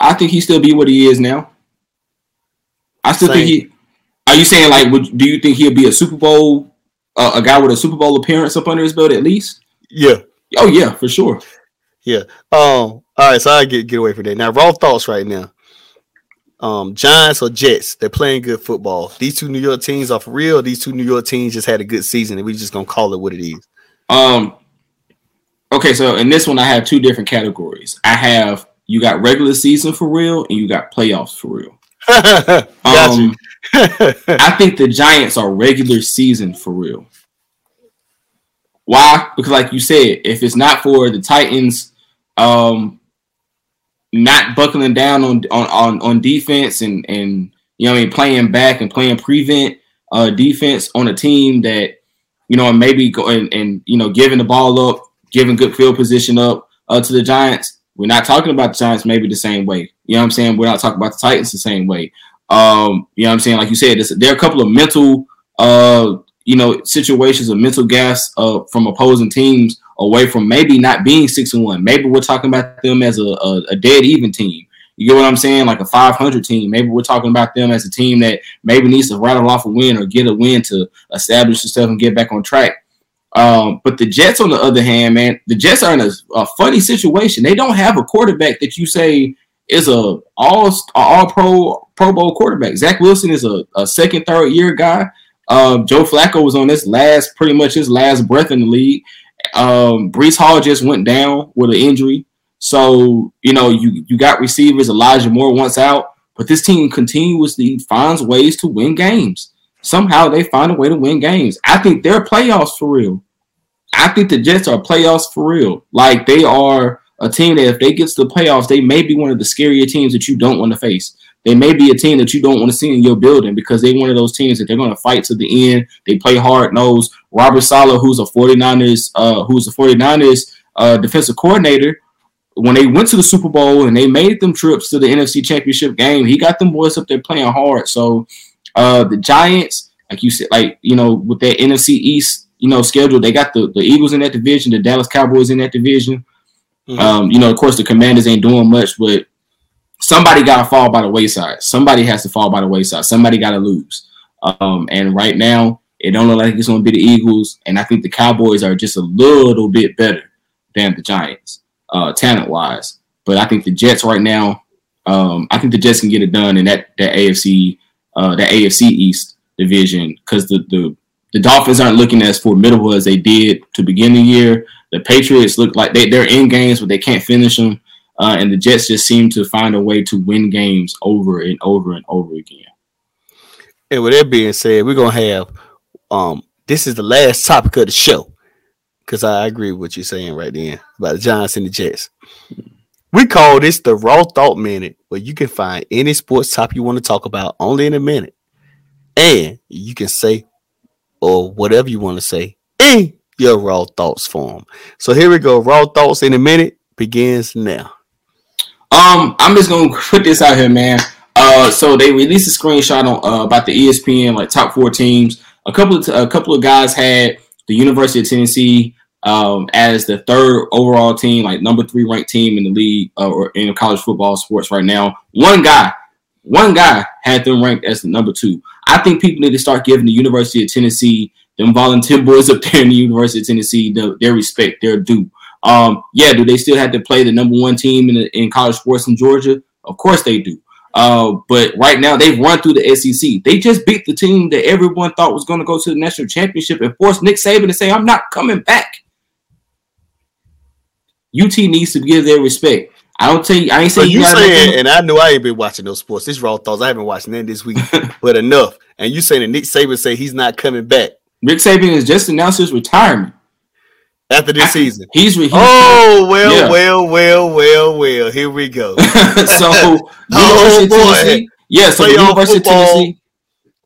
I think he still be what he is now. I still Same. think he. Are you saying like? Would do you think he'll be a Super Bowl, uh, a guy with a Super Bowl appearance up under his belt at least? Yeah. Oh yeah, for sure. Yeah. Um. All right. So I get get away from that. Now, raw thoughts right now. Um, Giants or Jets? They're playing good football. These two New York teams are for real. These two New York teams just had a good season, and we're just gonna call it what it is. Um. Okay, so in this one, I have two different categories. I have you got regular season for real, and you got playoffs for real. (laughs) um, (laughs) I think the Giants are regular season for real. Why? Because, like you said, if it's not for the Titans, um, not buckling down on on on, on defense and and you know I mean playing back and playing prevent uh, defense on a team that you know and maybe go and, and you know giving the ball up, giving good field position up uh, to the Giants we're not talking about the Giants maybe the same way. You know what I'm saying? We're not talking about the Titans the same way. Um, you know what I'm saying? Like you said, there are a couple of mental, uh, you know, situations of mental gas uh, from opposing teams away from maybe not being six and one. Maybe we're talking about them as a, a, a dead even team. You get what I'm saying? Like a 500 team. Maybe we're talking about them as a team that maybe needs to rattle off a win or get a win to establish themselves and get back on track. Um, but the Jets, on the other hand, man, the Jets are in a, a, funny situation. They don't have a quarterback that you say is a all all pro Pro Bowl quarterback. Zach Wilson is a, a second, third year guy. Um, Joe Flacco was on this last, pretty much his last breath in the league. Um, Breece Hall just went down with an injury, so you know you you got receivers. Elijah Moore once out, but this team continuously finds ways to win games somehow they find a way to win games. I think they're playoffs for real. I think the Jets are playoffs for real. Like they are a team that if they get to the playoffs, they may be one of the scarier teams that you don't want to face. They may be a team that you don't want to see in your building because they're one of those teams that they're going to fight to the end. They play hard nose. Robert Saleh, who's a 49ers, uh, who's a 49ers uh, defensive coordinator, when they went to the Super Bowl and they made them trips to the NFC Championship game, he got them boys up there playing hard. So uh, the Giants, like you said, like you know, with that NFC East, you know, schedule, they got the the Eagles in that division, the Dallas Cowboys in that division. Mm-hmm. Um, you know, of course, the Commanders ain't doing much, but somebody got to fall by the wayside. Somebody has to fall by the wayside. Somebody got to lose. Um, and right now, it don't look like it's going to be the Eagles, and I think the Cowboys are just a little bit better than the Giants, uh, talent wise. But I think the Jets right now, um, I think the Jets can get it done, in that that AFC uh, the AFC East division because the, the the Dolphins aren't looking as formidable as they did to begin the year. The Patriots look like they, they're in games, but they can't finish them. Uh, and the Jets just seem to find a way to win games over and over and over again. And with that being said, we're gonna have um this is the last topic of the show because I agree with what you're saying right then about the Giants and the Jets. We call this the Raw Thought Minute, where you can find any sports topic you want to talk about only in a minute. And you can say or whatever you want to say in your raw thoughts form. So here we go. Raw thoughts in a minute begins now. Um, I'm just gonna (laughs) put this out here, man. Uh, so they released a screenshot on uh, about the ESPN like top four teams. A couple of t- a couple of guys had the University of Tennessee um, as the third overall team, like number three ranked team in the league uh, or in college football sports right now. One guy, one guy had them ranked as the number two. I think people need to start giving the University of Tennessee them volunteer (laughs) boys up there in the University of Tennessee, the, their respect, their due. Um, yeah, do they still have to play the number one team in, the, in college sports in Georgia? Of course they do. Uh, but right now they've run through the SEC. They just beat the team that everyone thought was going to go to the national championship and forced Nick Saban to say, "I'm not coming back." UT needs to give their respect. I don't tell you. I ain't saying So you gotta saying, and I know I ain't been watching those sports. This raw thoughts. I haven't watched none this week, (laughs) but enough. And you saying that Nick Saban say he's not coming back Nick Saban has just announced his retirement. After this season. He's, he's Oh well, Yeah. well, well, well, well. Here we go. (laughs) so (laughs) Oh, University of boy. Tennessee. Yeah, so Playoff University of football. Tennessee.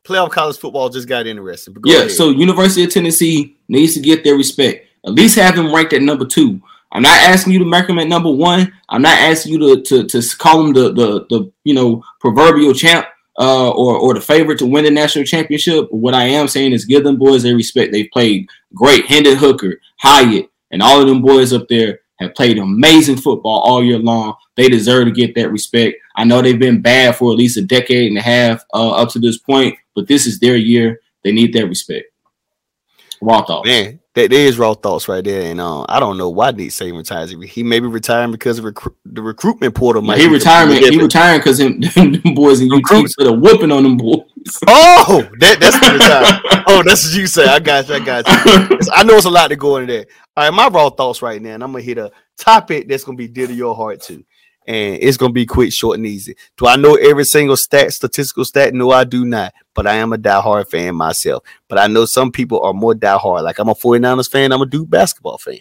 Playoff college football just got interesting. Yeah, ahead. so University of Tennessee needs to get their respect. At least have him ranked at number two. I'm not asking you to mark him at number one. I'm not asking you to to, to call him the, the the you know proverbial champ uh, or or the favorite to win the national championship. What I am saying is give them boys their respect. They've played great. Hendon Hooker, Hyatt, and all of them boys up there have played amazing football all year long. They deserve to get that respect. I know they've been bad for at least a decade and a half uh, up to this point, but this is their year. They need that respect. Raw thoughts. man, that is raw thoughts right there. And um, I don't know why Nick Saban retires. He may be retiring because of recru- the recruitment portal. Might he be retirement. He retiring because him (laughs) them boys in UT put a whooping on them boys. Oh, that, that's (laughs) the retire. oh, that's what you say. I got you. I got you. I know it's a lot to go into there. All right, my raw thoughts right now, and I'm gonna hit a topic that's gonna be dear to your heart too, and it's gonna be quick, short, and easy. Do I know every single stat, statistical stat? No, I do not. But I am a diehard fan myself. But I know some people are more diehard. Like I'm a 49ers fan. I'm a Duke basketball fan.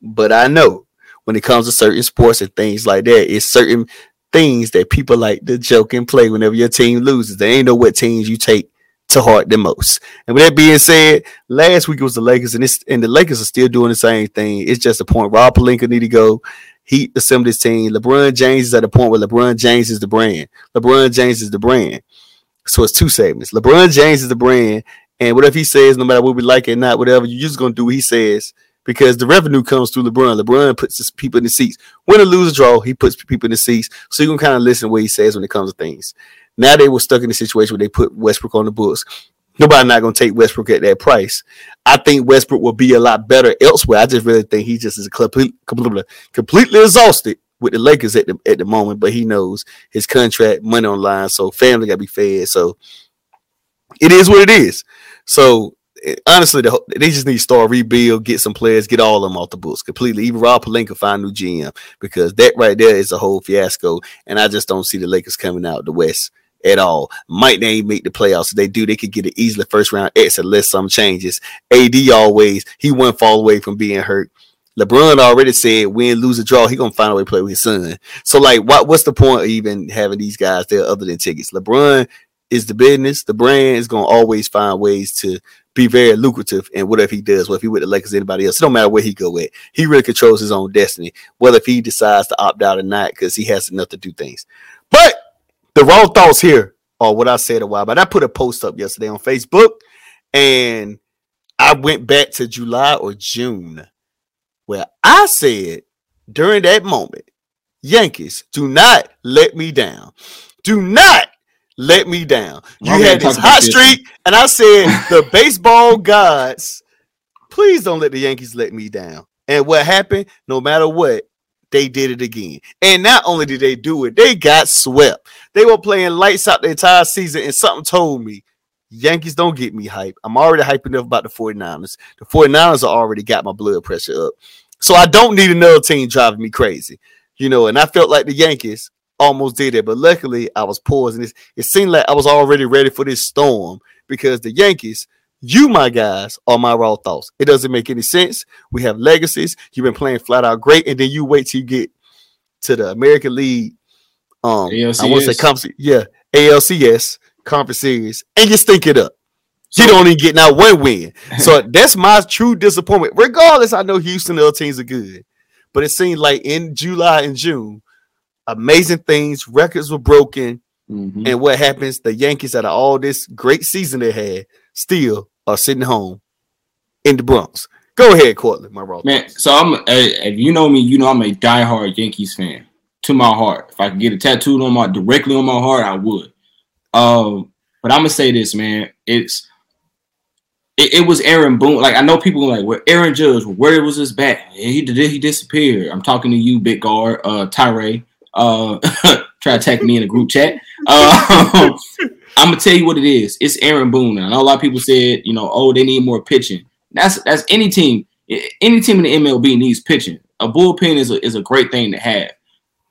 But I know when it comes to certain sports and things like that, it's certain things that people like to joke and play whenever your team loses. They ain't know what teams you take to heart the most. And with that being said, last week it was the Lakers, and it's and the Lakers are still doing the same thing. It's just a point. Rob Pelinka need to go. He assembled his team. LeBron James is at a point where LeBron James is the brand. LeBron James is the brand. So it's two segments. LeBron James is the brand, and whatever he says, no matter what we like it or not, whatever you're just gonna do what he says because the revenue comes through LeBron. LeBron puts people in the seats. Win or lose or draw, he puts people in the seats. So you can kind of listen to what he says when it comes to things. Now they were stuck in a situation where they put Westbrook on the books. Nobody not gonna take Westbrook at that price. I think Westbrook will be a lot better elsewhere. I just really think he just is complete, completely, completely exhausted with the Lakers at the at the moment. But he knows his contract, money on line, so family got to be fed. So it is what it is. So eh, honestly, the, they just need to start rebuild, get some players, get all of them off the books completely. Even Rob Pelinka find new GM because that right there is a whole fiasco. And I just don't see the Lakers coming out the West at all. Might they make the playoffs? If they do, they could get it easily first round exit unless some changes. AD always he wouldn't fall away from being hurt. LeBron already said win, lose, or draw, he gonna find a way to play with his son. So like, what what's the point of even having these guys there other than tickets? LeBron is the business. The brand is gonna always find ways to be very lucrative and whatever he does. Whether if he with the Lakers, anybody else, it don't matter where he go at. He really controls his own destiny. Whether if he decides to opt out or not, because he has enough to do things. But the raw thoughts here are what I said a while back. I put a post up yesterday on Facebook, and I went back to July or June, where I said during that moment, Yankees, do not let me down. Do not let me down. You Why had this hot streak, and I said (laughs) the baseball gods, please don't let the Yankees let me down. And what happened? No matter what, they did it again. And not only did they do it, they got swept. They were playing lights out the entire season, and something told me Yankees don't get me hype. I'm already hyped enough about the 49ers. The 49ers are already got my blood pressure up. So I don't need another team driving me crazy. You know, and I felt like the Yankees almost did it, but luckily I was pausing. It seemed like I was already ready for this storm because the Yankees, you, my guys, are my raw thoughts. It doesn't make any sense. We have legacies. You've been playing flat out great, and then you wait till you get to the American League. Um, I want to say ALCS. conference, yeah, ALCS conference series, and you stink it up. You So- don't even get now one win. (laughs) So that's my true disappointment. Regardless, I know Houston other teams are good, but it seemed like in July and June, amazing things, records were broken, Mhm. and what happens? The Yankees, out of all this great season they had, still are sitting home in the Bronx. Go ahead, Cortland, my raw. Man, so I'm if you know me, you know I'm a diehard Yankees fan to my heart. If I could get a tattooed on my directly on my heart, I would. Um, but I'm gonna say this, man. It's it, it, was Aaron Boone. Like I know people like, where Aaron Judge, where was his bat? He did he disappeared. I'm talking to you, big guard, uh, Tyree. Uh, (laughs) try to tag me in a group chat. Uh, (laughs) I'm gonna tell you what it is. It's Aaron Boone. I know a lot of people said, you know, oh, they need more pitching. That's that's any team. Any team in the MLB needs pitching. A bullpen is a, is a great thing to have.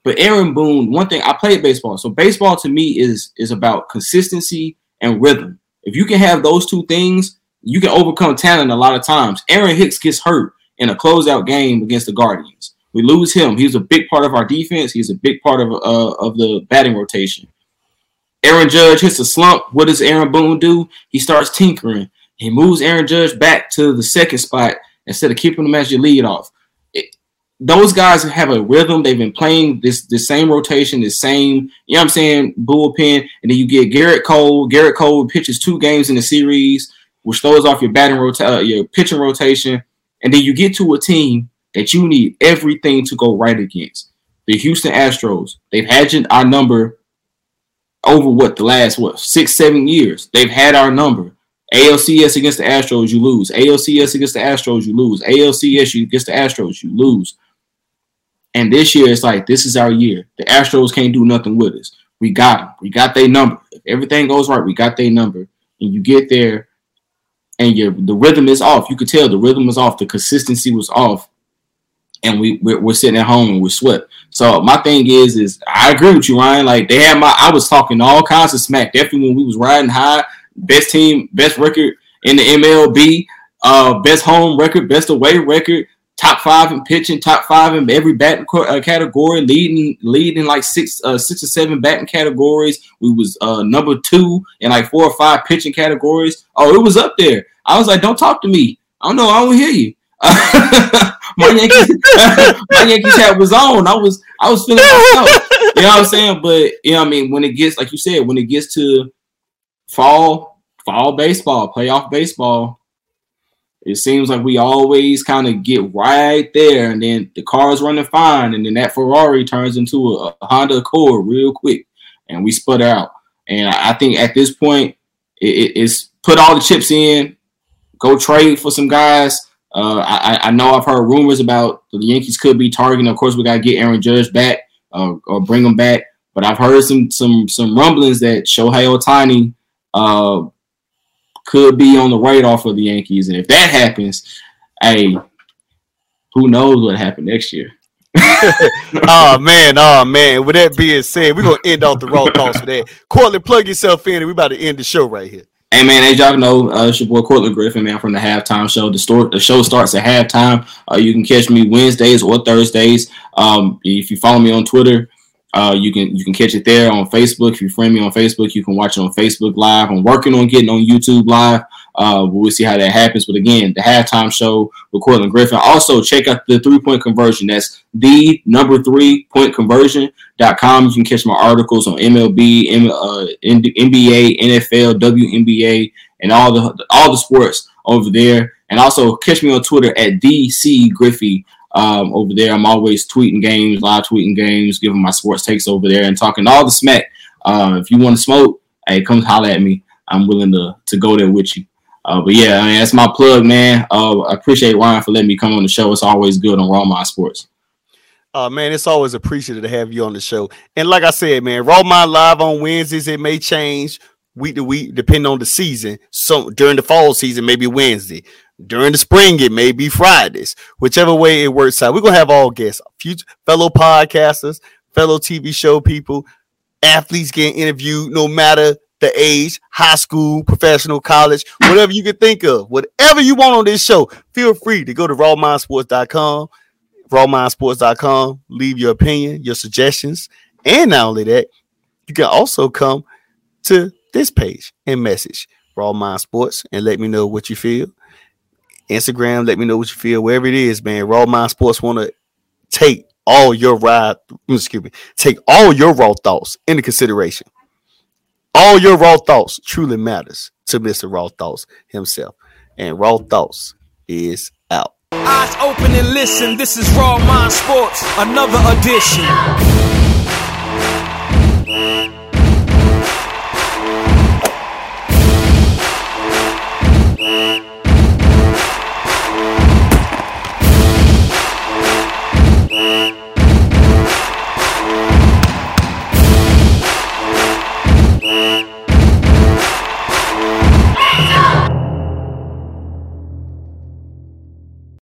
But Aaron Boone, one thing I played baseball, so baseball to me is is about consistency and rhythm. If you can have those two things, you can overcome talent a lot of times. Aaron Hicks gets hurt in a closeout game against the Guardians. We lose him. He's a big part of our defense. He's a big part of uh, of the batting rotation. Aaron Judge hits a slump. What does Aaron Boone do? He starts tinkering. He moves Aaron Judge back to the second spot instead of keeping him as your lead off. It, those guys have a rhythm. They've been playing this the same rotation, the same, you know what I'm saying, bullpen. And then you get Gerrit Cole. Gerrit Cole pitches two games in the series which throws off your batting rotation, uh, your pitching rotation, and then you get to a team that you need everything to go right against. The Houston Astros, they've had our number over what the last what six, seven years. They've had our number. ALCS against the Astros, you lose. ALCS against the Astros, you lose. ALCS against the Astros, you lose. And this year, it's like this is our year. The Astros can't do nothing with us. We got them. We got their number. If everything goes right, we got their number. And you get there, and your the rhythm is off. You could tell the rhythm was off, the consistency was off, and we we're, we're sitting at home and we're swept. So my thing is, is I agree with you, Ryan. Like they had my, I was talking all kinds of smack. Definitely when we was riding high, best team, best record in the MLB, uh, best home record, best away record top five in pitching, top five in every batting uh, category, leading leading in like six uh, six or seven batting categories. We was uh, number two in like four or five pitching categories. Oh, it was up there. I was like, don't talk to me. I don't know. I don't hear you. (laughs) my Yankees, (laughs) my Yankees hat was on. I was, I was feeling myself. You know what I'm saying? But you know, I mean, when it gets, like you said, when it gets to fall, fall baseball, playoff baseball, it seems like we always kind of get right there, and then the car's running fine, and then that Ferrari turns into a, a Honda Accord real quick, and we split out. And I, I think at this point, it, it's put all the chips in, go trade for some guys. Uh, I, I, know I've heard rumors about the Yankees could be targeting. Of course, we got to get Aaron Judge back uh, or bring him back. But I've heard some some some rumblings that Shohei Ohtani uh, could be on the radar for the Yankees. And if that happens, hey, who knows what happened next year? (laughs) oh man, oh man. With that being said, we're gonna end off the raw thoughts for that. Cortland, plug yourself in, and we about to end the show right here. Hey man, as y'all know, uh, it's your boy Cortland Griffin, man, from the halftime show. The store, the show starts at halftime. Uh, you can catch me Wednesdays or Thursdays. Um, if you follow me on Twitter, uh, you can you can catch it there on Facebook. If you friend me on Facebook, you can watch it on Facebook Live. I'm working on getting on YouTube Live. Uh, we'll see how that happens. But again, the halftime show with Cortland Griffin. Also, check out the three point conversion. That's the number three point conversion.com. You can catch my articles on MLB, M, uh, NBA, NFL, WNBA, and all the all the sports over there. And also catch me on Twitter at DC Griffey um, over there. I'm always tweeting games, live tweeting games, giving my sports takes over there, and talking all the smack. Uh, if you want to smoke, hey, come holler at me. I'm willing to to go there with you. Uh, but yeah, I mean, that's my plug, man. Uh, I appreciate Ryan for letting me come on the show. It's always good on Raw Mind Sports. Uh, man, it's always appreciated to have you on the show. And like I said, man, Raw Mind Live on Wednesdays. It may change week to week, depending on the season. So during the fall season, maybe Wednesday. During the spring, it may be Fridays. Whichever way it works out, we're gonna have all guests, future fellow podcasters, fellow TV show people, athletes getting interviewed, no matter the age, high school, professional, college, whatever you can think of, whatever you want on this show. Feel free to go to rawmindsports.com, rawmindsports.com, leave your opinion, your suggestions, and not only that, you can also come to this page and message Raw Mind Sports and let me know what you feel. Instagram, let me know what you feel. Wherever it is, man. Raw Mind Sports want to take all your ride, excuse me, take all your raw thoughts into consideration. All your raw thoughts truly matters to Mr. Raw Thoughts himself. And Raw Thoughts is out. Eyes open and listen. This is Raw Mind Sports, another edition.